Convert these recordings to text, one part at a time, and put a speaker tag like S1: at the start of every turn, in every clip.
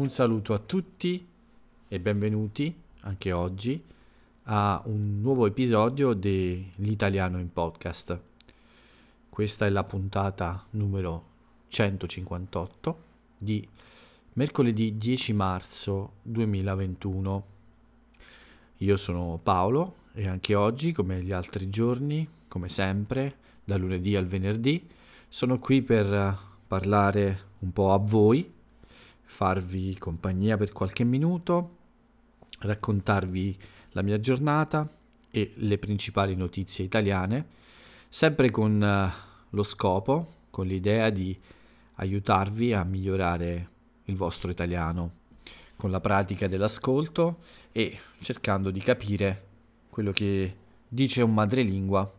S1: Un saluto a tutti e benvenuti anche oggi a un nuovo episodio dell'Italiano in Podcast. Questa è la puntata numero 158 di mercoledì 10 marzo 2021. Io sono Paolo e anche oggi, come gli altri giorni, come sempre, da lunedì al venerdì, sono qui per parlare un po' a voi farvi compagnia per qualche minuto, raccontarvi la mia giornata e le principali notizie italiane, sempre con uh, lo scopo, con l'idea di aiutarvi a migliorare il vostro italiano con la pratica dell'ascolto e cercando di capire quello che dice un madrelingua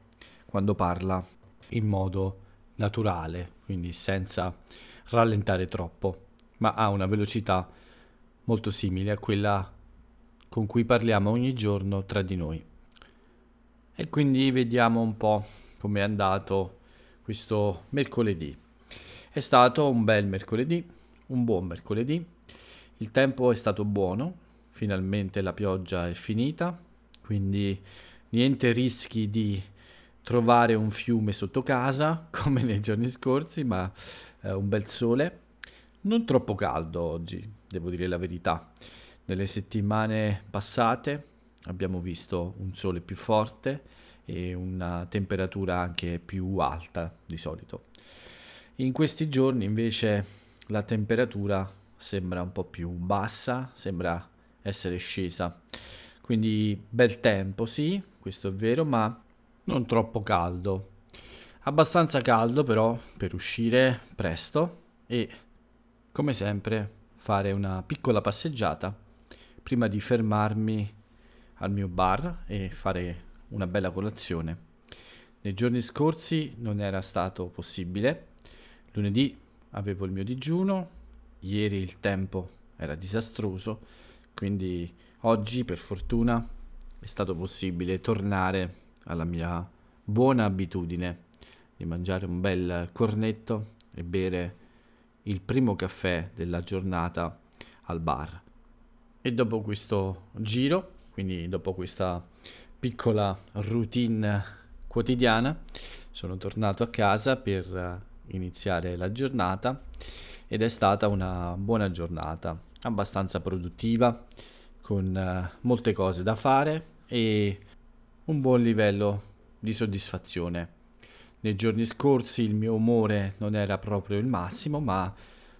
S1: quando parla in modo naturale, quindi senza rallentare troppo ma ha una velocità molto simile a quella con cui parliamo ogni giorno tra di noi. E quindi vediamo un po' come è andato questo mercoledì. È stato un bel mercoledì, un buon mercoledì. Il tempo è stato buono, finalmente la pioggia è finita, quindi niente rischi di trovare un fiume sotto casa come nei giorni scorsi, ma eh, un bel sole non troppo caldo oggi, devo dire la verità. Nelle settimane passate abbiamo visto un sole più forte e una temperatura anche più alta di solito. In questi giorni invece la temperatura sembra un po' più bassa, sembra essere scesa. Quindi bel tempo, sì, questo è vero, ma non troppo caldo. Abbastanza caldo però per uscire presto e come sempre, fare una piccola passeggiata prima di fermarmi al mio bar e fare una bella colazione. Nei giorni scorsi non era stato possibile. Lunedì avevo il mio digiuno, ieri il tempo era disastroso, quindi oggi per fortuna è stato possibile tornare alla mia buona abitudine di mangiare un bel cornetto e bere il primo caffè della giornata al bar. E dopo questo giro, quindi dopo questa piccola routine quotidiana, sono tornato a casa per eh, iniziare la giornata ed è stata una buona giornata, abbastanza produttiva, con eh, molte cose da fare e un buon livello di soddisfazione nei giorni scorsi il mio umore non era proprio il massimo, ma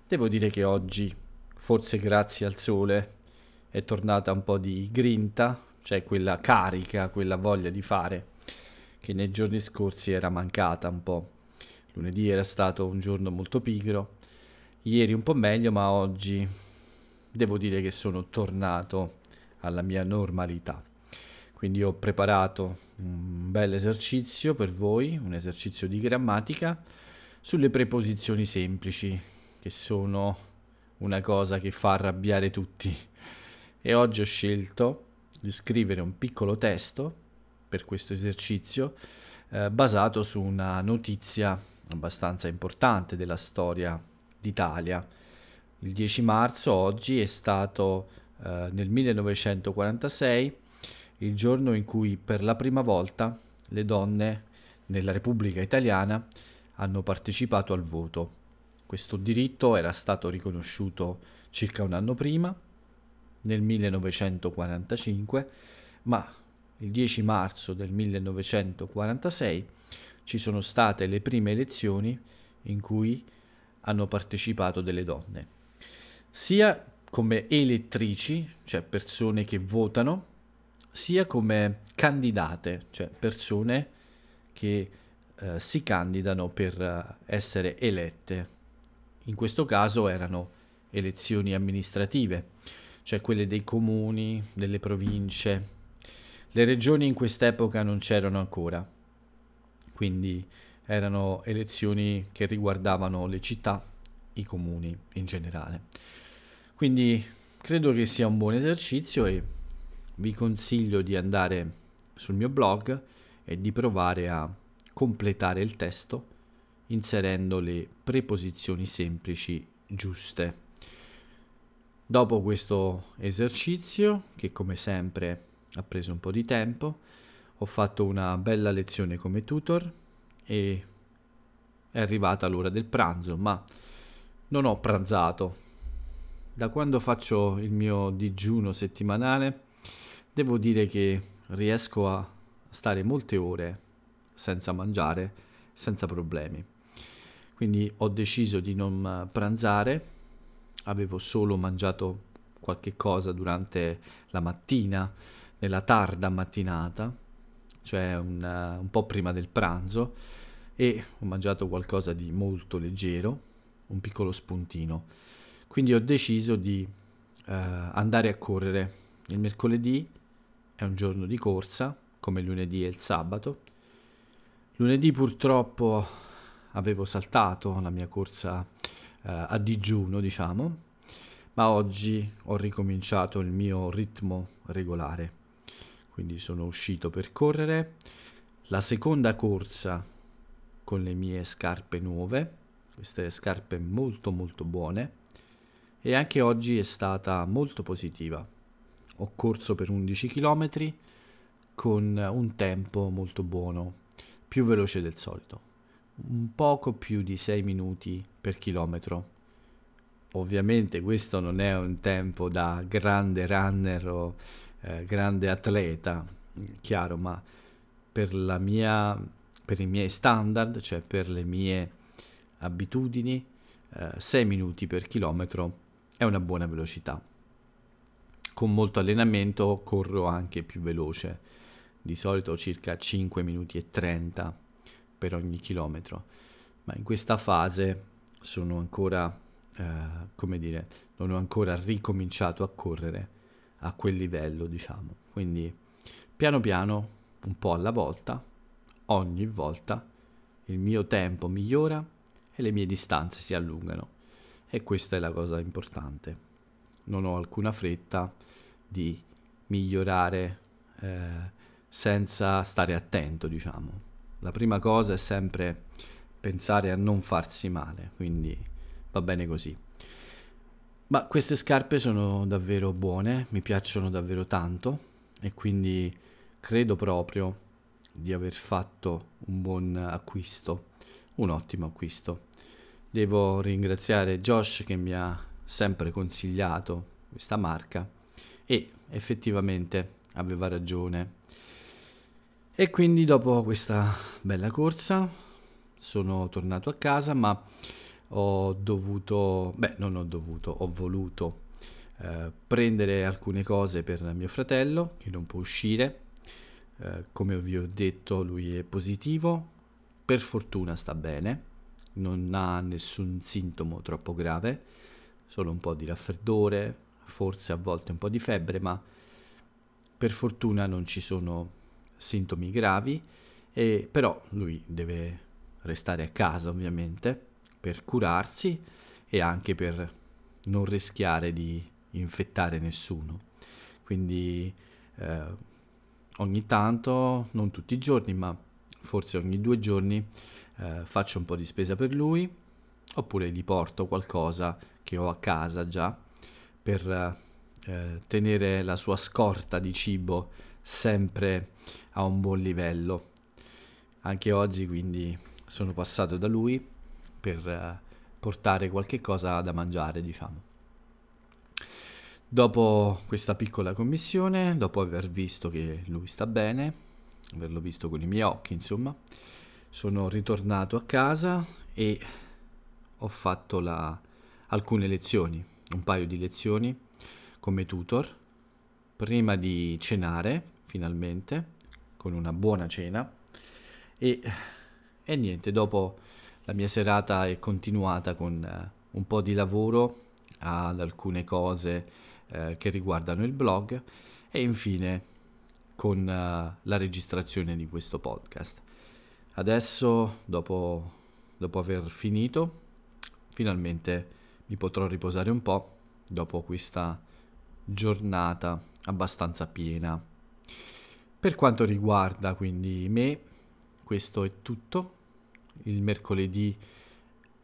S1: devo dire che oggi, forse grazie al sole, è tornata un po' di grinta, cioè quella carica, quella voglia di fare che nei giorni scorsi era mancata un po'. Lunedì era stato un giorno molto pigro, ieri un po' meglio, ma oggi devo dire che sono tornato alla mia normalità. Quindi ho preparato un bel esercizio per voi, un esercizio di grammatica sulle preposizioni semplici, che sono una cosa che fa arrabbiare tutti. E oggi ho scelto di scrivere un piccolo testo per questo esercizio eh, basato su una notizia abbastanza importante della storia d'Italia. Il 10 marzo oggi è stato eh, nel 1946 il giorno in cui per la prima volta le donne nella Repubblica Italiana hanno partecipato al voto. Questo diritto era stato riconosciuto circa un anno prima, nel 1945, ma il 10 marzo del 1946 ci sono state le prime elezioni in cui hanno partecipato delle donne, sia come elettrici, cioè persone che votano, sia come candidate, cioè persone che eh, si candidano per eh, essere elette. In questo caso erano elezioni amministrative, cioè quelle dei comuni, delle province. Le regioni in quest'epoca non c'erano ancora, quindi erano elezioni che riguardavano le città, i comuni in generale. Quindi credo che sia un buon esercizio e vi consiglio di andare sul mio blog e di provare a completare il testo inserendo le preposizioni semplici giuste. Dopo questo esercizio, che come sempre ha preso un po' di tempo, ho fatto una bella lezione come tutor e è arrivata l'ora del pranzo, ma non ho pranzato. Da quando faccio il mio digiuno settimanale, devo dire che riesco a stare molte ore senza mangiare, senza problemi. Quindi ho deciso di non pranzare, avevo solo mangiato qualche cosa durante la mattina, nella tarda mattinata, cioè un, un po' prima del pranzo, e ho mangiato qualcosa di molto leggero, un piccolo spuntino. Quindi ho deciso di eh, andare a correre. Il mercoledì è un giorno di corsa, come lunedì e il sabato. Lunedì purtroppo avevo saltato la mia corsa eh, a digiuno, diciamo, ma oggi ho ricominciato il mio ritmo regolare. Quindi sono uscito per correre. La seconda corsa con le mie scarpe nuove, queste scarpe molto molto buone e anche oggi è stata molto positiva. Ho corso per 11 km con un tempo molto buono, più veloce del solito, un poco più di 6 minuti per chilometro. Ovviamente questo non è un tempo da grande runner o eh, grande atleta, chiaro, ma per mia per i miei standard, cioè per le mie abitudini, eh, 6 minuti per chilometro è una buona velocità. Con molto allenamento corro anche più veloce, di solito circa 5 minuti e 30 per ogni chilometro, ma in questa fase sono ancora, eh, come dire, non ho ancora ricominciato a correre a quel livello, diciamo. Quindi piano piano, un po' alla volta, ogni volta il mio tempo migliora e le mie distanze si allungano. E questa è la cosa importante. Non ho alcuna fretta di migliorare eh, senza stare attento, diciamo. La prima cosa è sempre pensare a non farsi male, quindi va bene così. Ma queste scarpe sono davvero buone, mi piacciono davvero tanto e quindi credo proprio di aver fatto un buon acquisto, un ottimo acquisto. Devo ringraziare Josh che mi ha sempre consigliato questa marca e effettivamente aveva ragione. E quindi dopo questa bella corsa sono tornato a casa, ma ho dovuto, beh, non ho dovuto, ho voluto eh, prendere alcune cose per mio fratello che non può uscire. Eh, come vi ho detto lui è positivo, per fortuna sta bene, non ha nessun sintomo troppo grave, solo un po' di raffreddore, forse a volte un po' di febbre, ma per fortuna non ci sono sintomi gravi, e però lui deve restare a casa ovviamente per curarsi e anche per non rischiare di infettare nessuno. Quindi eh, ogni tanto, non tutti i giorni, ma forse ogni due giorni eh, faccio un po' di spesa per lui, oppure gli porto qualcosa che ho a casa già per eh, tenere la sua scorta di cibo sempre a un buon livello. Anche oggi quindi sono passato da lui per eh, portare qualche cosa da mangiare, diciamo. Dopo questa piccola commissione, dopo aver visto che lui sta bene, averlo visto con i miei occhi, insomma, sono ritornato a casa e ho fatto la, alcune lezioni, un paio di lezioni come tutor, prima di cenare finalmente, con una buona cena e, e niente, dopo la mia serata è continuata con uh, un po' di lavoro ad alcune cose eh, che riguardano il blog e infine con uh, la registrazione di questo podcast. Adesso, dopo, dopo aver finito, finalmente mi potrò riposare un po' dopo questa giornata abbastanza piena. Per quanto riguarda quindi me, questo è tutto. Il mercoledì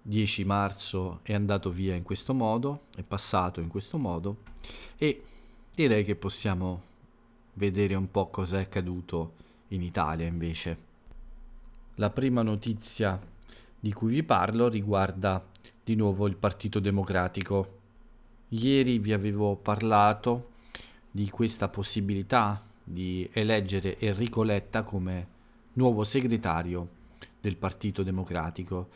S1: 10 marzo è andato via in questo modo, è passato in questo modo e direi che possiamo vedere un po' cosa è accaduto in Italia invece. La prima notizia di cui vi parlo riguarda di nuovo il Partito Democratico. Ieri vi avevo parlato di questa possibilità di eleggere Enrico Letta come nuovo segretario del Partito Democratico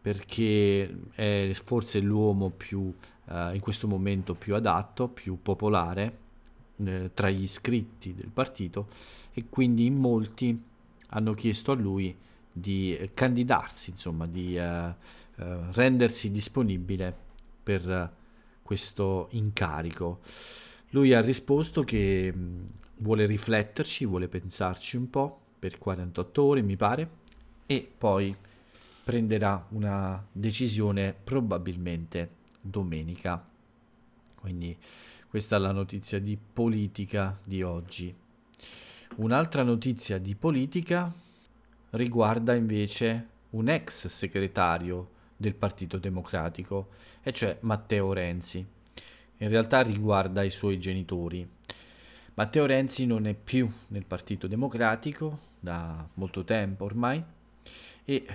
S1: perché è forse l'uomo più eh, in questo momento più adatto, più popolare eh, tra gli iscritti del partito e quindi in molti hanno chiesto a lui di candidarsi, insomma, di eh, eh rendersi disponibile per questo incarico. Lui ha risposto che mh, vuole rifletterci, vuole pensarci un po' per 48 ore, mi pare, e poi prenderà una decisione probabilmente domenica. Quindi questa è la notizia di politica di oggi. Un'altra notizia di politica riguarda invece un ex segretario del Partito Democratico, e cioè Matteo Renzi. In realtà riguarda i suoi genitori. Matteo Renzi non è più nel Partito Democratico da molto tempo ormai e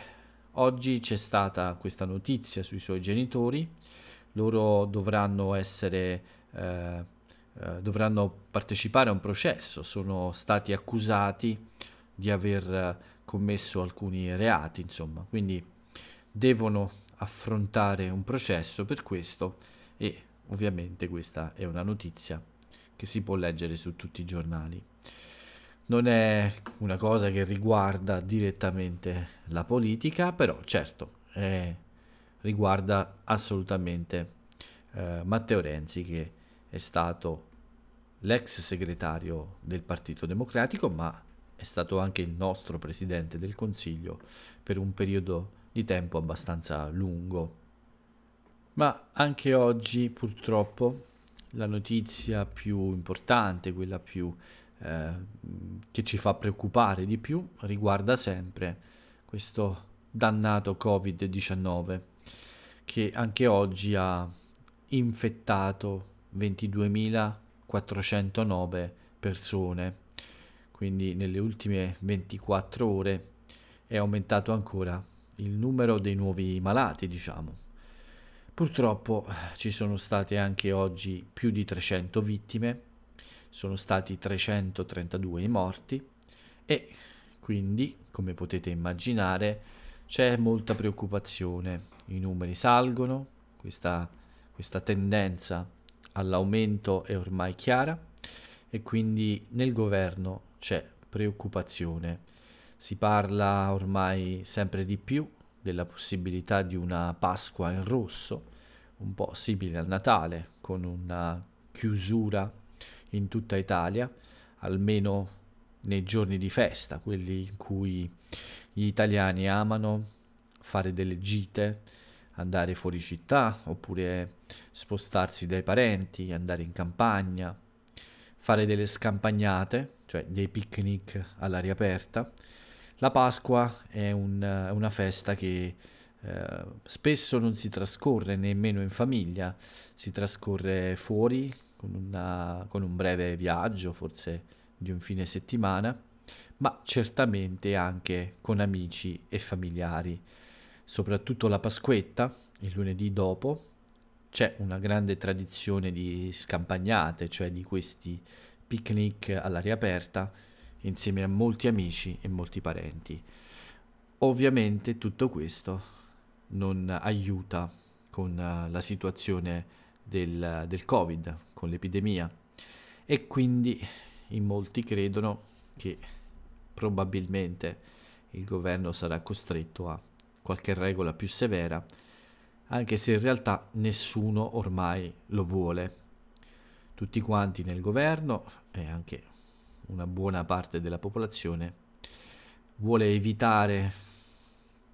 S1: oggi c'è stata questa notizia sui suoi genitori. Loro dovranno essere eh, eh, dovranno partecipare a un processo, sono stati accusati di aver commesso alcuni reati, insomma, quindi devono affrontare un processo per questo e ovviamente questa è una notizia che si può leggere su tutti i giornali. Non è una cosa che riguarda direttamente la politica, però certo è, riguarda assolutamente eh, Matteo Renzi che è stato l'ex segretario del Partito Democratico, ma è stato anche il nostro presidente del Consiglio per un periodo di tempo abbastanza lungo. Ma anche oggi purtroppo la notizia più importante, quella più, eh, che ci fa preoccupare di più, riguarda sempre questo dannato Covid-19 che anche oggi ha infettato 22.409 persone, quindi nelle ultime 24 ore è aumentato ancora il numero dei nuovi malati, diciamo. Purtroppo ci sono state anche oggi più di 300 vittime, sono stati 332 i morti e quindi, come potete immaginare, c'è molta preoccupazione. I numeri salgono, questa, questa tendenza all'aumento è ormai chiara e quindi nel governo c'è preoccupazione. Si parla ormai sempre di più della possibilità di una Pasqua in rosso, un po' simile al Natale, con una chiusura in tutta Italia, almeno nei giorni di festa, quelli in cui gli italiani amano fare delle gite, andare fuori città oppure spostarsi dai parenti, andare in campagna, fare delle scampagnate, cioè dei picnic all'aria aperta. La Pasqua è un, una festa che eh, spesso non si trascorre nemmeno in famiglia, si trascorre fuori con, una, con un breve viaggio, forse di un fine settimana, ma certamente anche con amici e familiari. Soprattutto la Pasquetta, il lunedì dopo, c'è una grande tradizione di scampagnate, cioè di questi picnic all'aria aperta, insieme a molti amici e molti parenti. Ovviamente tutto questo non aiuta con la situazione del, del Covid, con l'epidemia, e quindi in molti credono che probabilmente il governo sarà costretto a qualche regola più severa, anche se in realtà nessuno ormai lo vuole. Tutti quanti nel governo e anche una buona parte della popolazione vuole evitare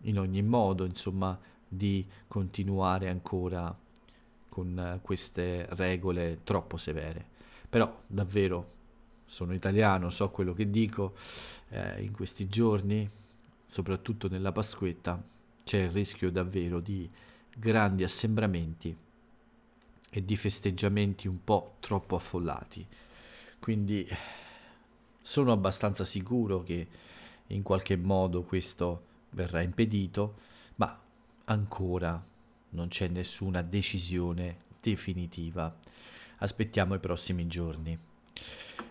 S1: in ogni modo, insomma, di continuare ancora con queste regole troppo severe. Però davvero sono italiano, so quello che dico eh, in questi giorni, soprattutto nella Pasquetta, c'è il rischio davvero di grandi assembramenti e di festeggiamenti un po' troppo affollati. Quindi sono abbastanza sicuro che in qualche modo questo verrà impedito, ma ancora non c'è nessuna decisione definitiva. Aspettiamo i prossimi giorni.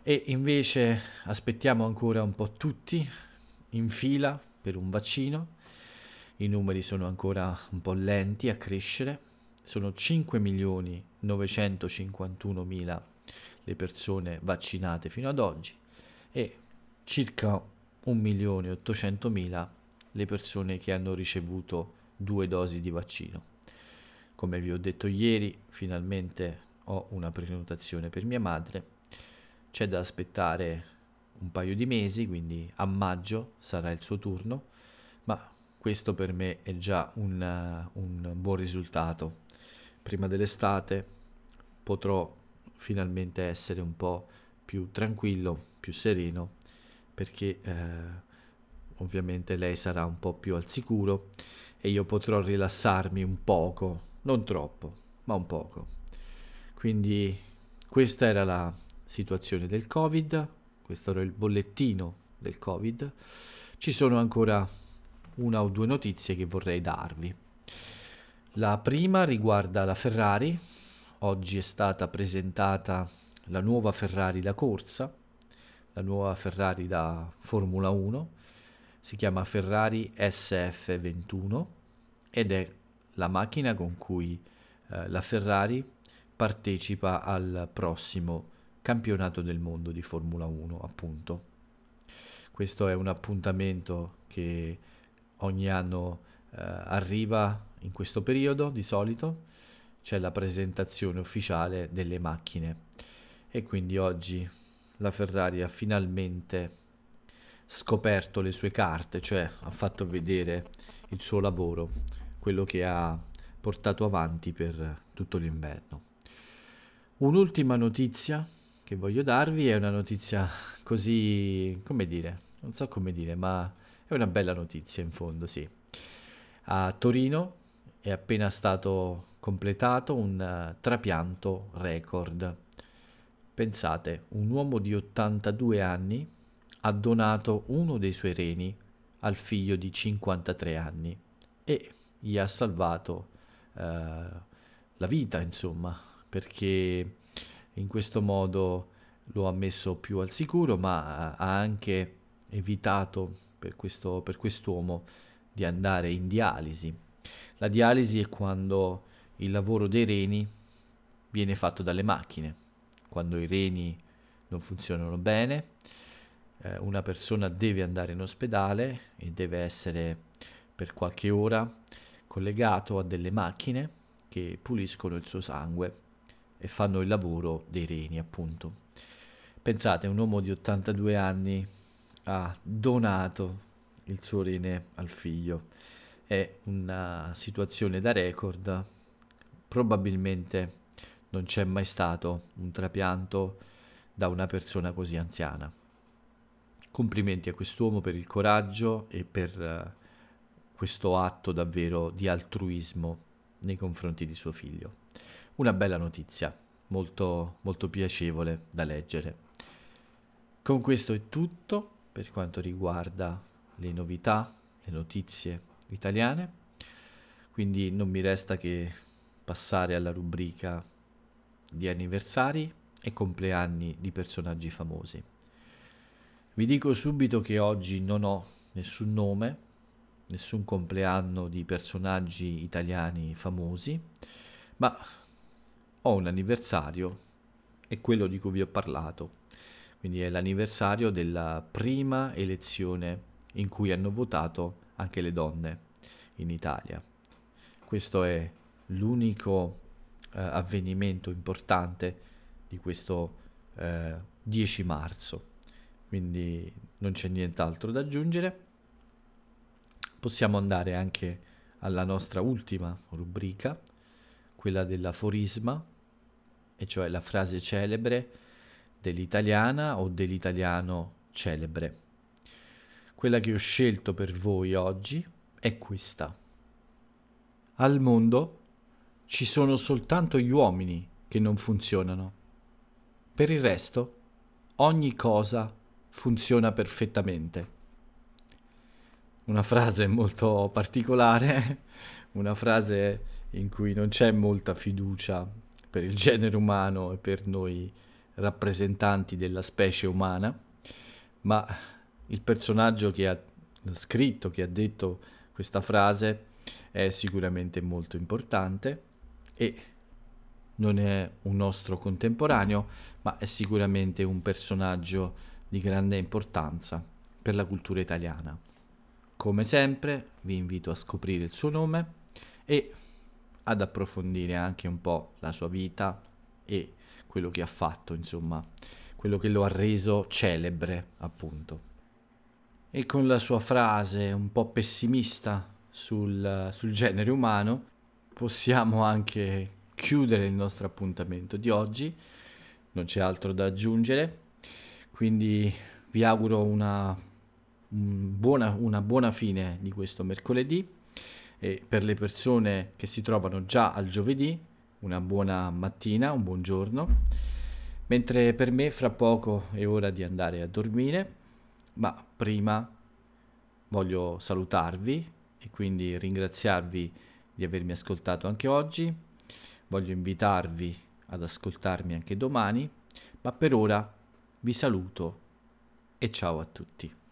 S1: E invece aspettiamo ancora un po' tutti in fila per un vaccino. I numeri sono ancora un po' lenti a crescere. Sono 5 milioni 951 mila le persone vaccinate fino ad oggi e circa 1 milione 800 mila le persone che hanno ricevuto due dosi di vaccino. Come vi ho detto ieri, finalmente ho una prenotazione per mia madre. C'è da aspettare un paio di mesi, quindi a maggio sarà il suo turno, ma questo per me è già un, un buon risultato. Prima dell'estate potrò finalmente essere un po' più tranquillo, più sereno, perché eh, ovviamente lei sarà un po' più al sicuro e io potrò rilassarmi un poco, non troppo, ma un poco. Quindi questa era la situazione del Covid, questo era il bollettino del Covid. Ci sono ancora una o due notizie che vorrei darvi. La prima riguarda la Ferrari. Oggi è stata presentata la nuova Ferrari da corsa, la nuova Ferrari da Formula 1. Si chiama Ferrari SF21 ed è la macchina con cui eh, la Ferrari partecipa al prossimo campionato del mondo di Formula 1, appunto. Questo è un appuntamento che ogni anno eh, arriva in questo periodo di solito, c'è la presentazione ufficiale delle macchine e quindi oggi la Ferrari ha finalmente scoperto le sue carte, cioè ha fatto vedere il suo lavoro, quello che ha portato avanti per tutto l'inverno. Un'ultima notizia che voglio darvi è una notizia così, come dire, non so come dire, ma è una bella notizia in fondo, sì. A Torino è appena stato completato un uh, trapianto record. Pensate, un uomo di 82 anni ha donato uno dei suoi reni al figlio di 53 anni e gli ha salvato uh, la vita, insomma, perché in questo modo lo ha messo più al sicuro, ma ha anche evitato per, questo, per quest'uomo di andare in dialisi. La dialisi è quando il lavoro dei reni viene fatto dalle macchine, quando i reni non funzionano bene, eh, una persona deve andare in ospedale e deve essere per qualche ora collegato a delle macchine che puliscono il suo sangue e fanno il lavoro dei reni, appunto. Pensate, un uomo di 82 anni ha donato il suo rene al figlio. È una situazione da record. Probabilmente non c'è mai stato un trapianto da una persona così anziana. Complimenti a quest'uomo per il coraggio e per uh, questo atto davvero di altruismo nei confronti di suo figlio. Una bella notizia, molto, molto piacevole da leggere. Con questo è tutto per quanto riguarda le novità, le notizie italiane, quindi non mi resta che passare alla rubrica di anniversari e compleanni di personaggi famosi. Vi dico subito che oggi non ho nessun nome, nessun compleanno di personaggi italiani famosi, ma ho un anniversario e quello di cui vi ho parlato. Quindi è l'anniversario della prima elezione in cui hanno votato anche le donne in Italia. Questo è l'unico eh, avvenimento importante di questo eh, 10 marzo, quindi non c'è nient'altro da aggiungere. Possiamo andare anche alla nostra ultima rubrica, quella dell'aforisma, e cioè la frase celebre dell'italiana o dell'italiano celebre. Quella che ho scelto per voi oggi è questa. Al mondo ci sono soltanto gli uomini che non funzionano. Per il resto, ogni cosa funziona perfettamente. Una frase molto particolare, una frase in cui non c'è molta fiducia per il genere umano e per noi rappresentanti della specie umana, ma il personaggio che ha scritto, che ha detto questa frase è sicuramente molto importante e non è un nostro contemporaneo, ma è sicuramente un personaggio di grande importanza per la cultura italiana. Come sempre vi invito a scoprire il suo nome e ad approfondire anche un po' la sua vita e quello che ha fatto, insomma, quello che lo ha reso celebre, appunto. E con la sua frase un po' pessimista sul, sul genere umano, possiamo anche chiudere il nostro appuntamento di oggi. Non c'è altro da aggiungere, quindi vi auguro una, un buona, una buona fine di questo mercoledì. E per le persone che si trovano già al giovedì una buona mattina, un buon giorno, mentre per me fra poco è ora di andare a dormire, ma prima voglio salutarvi e quindi ringraziarvi di avermi ascoltato anche oggi, voglio invitarvi ad ascoltarmi anche domani, ma per ora vi saluto e ciao a tutti.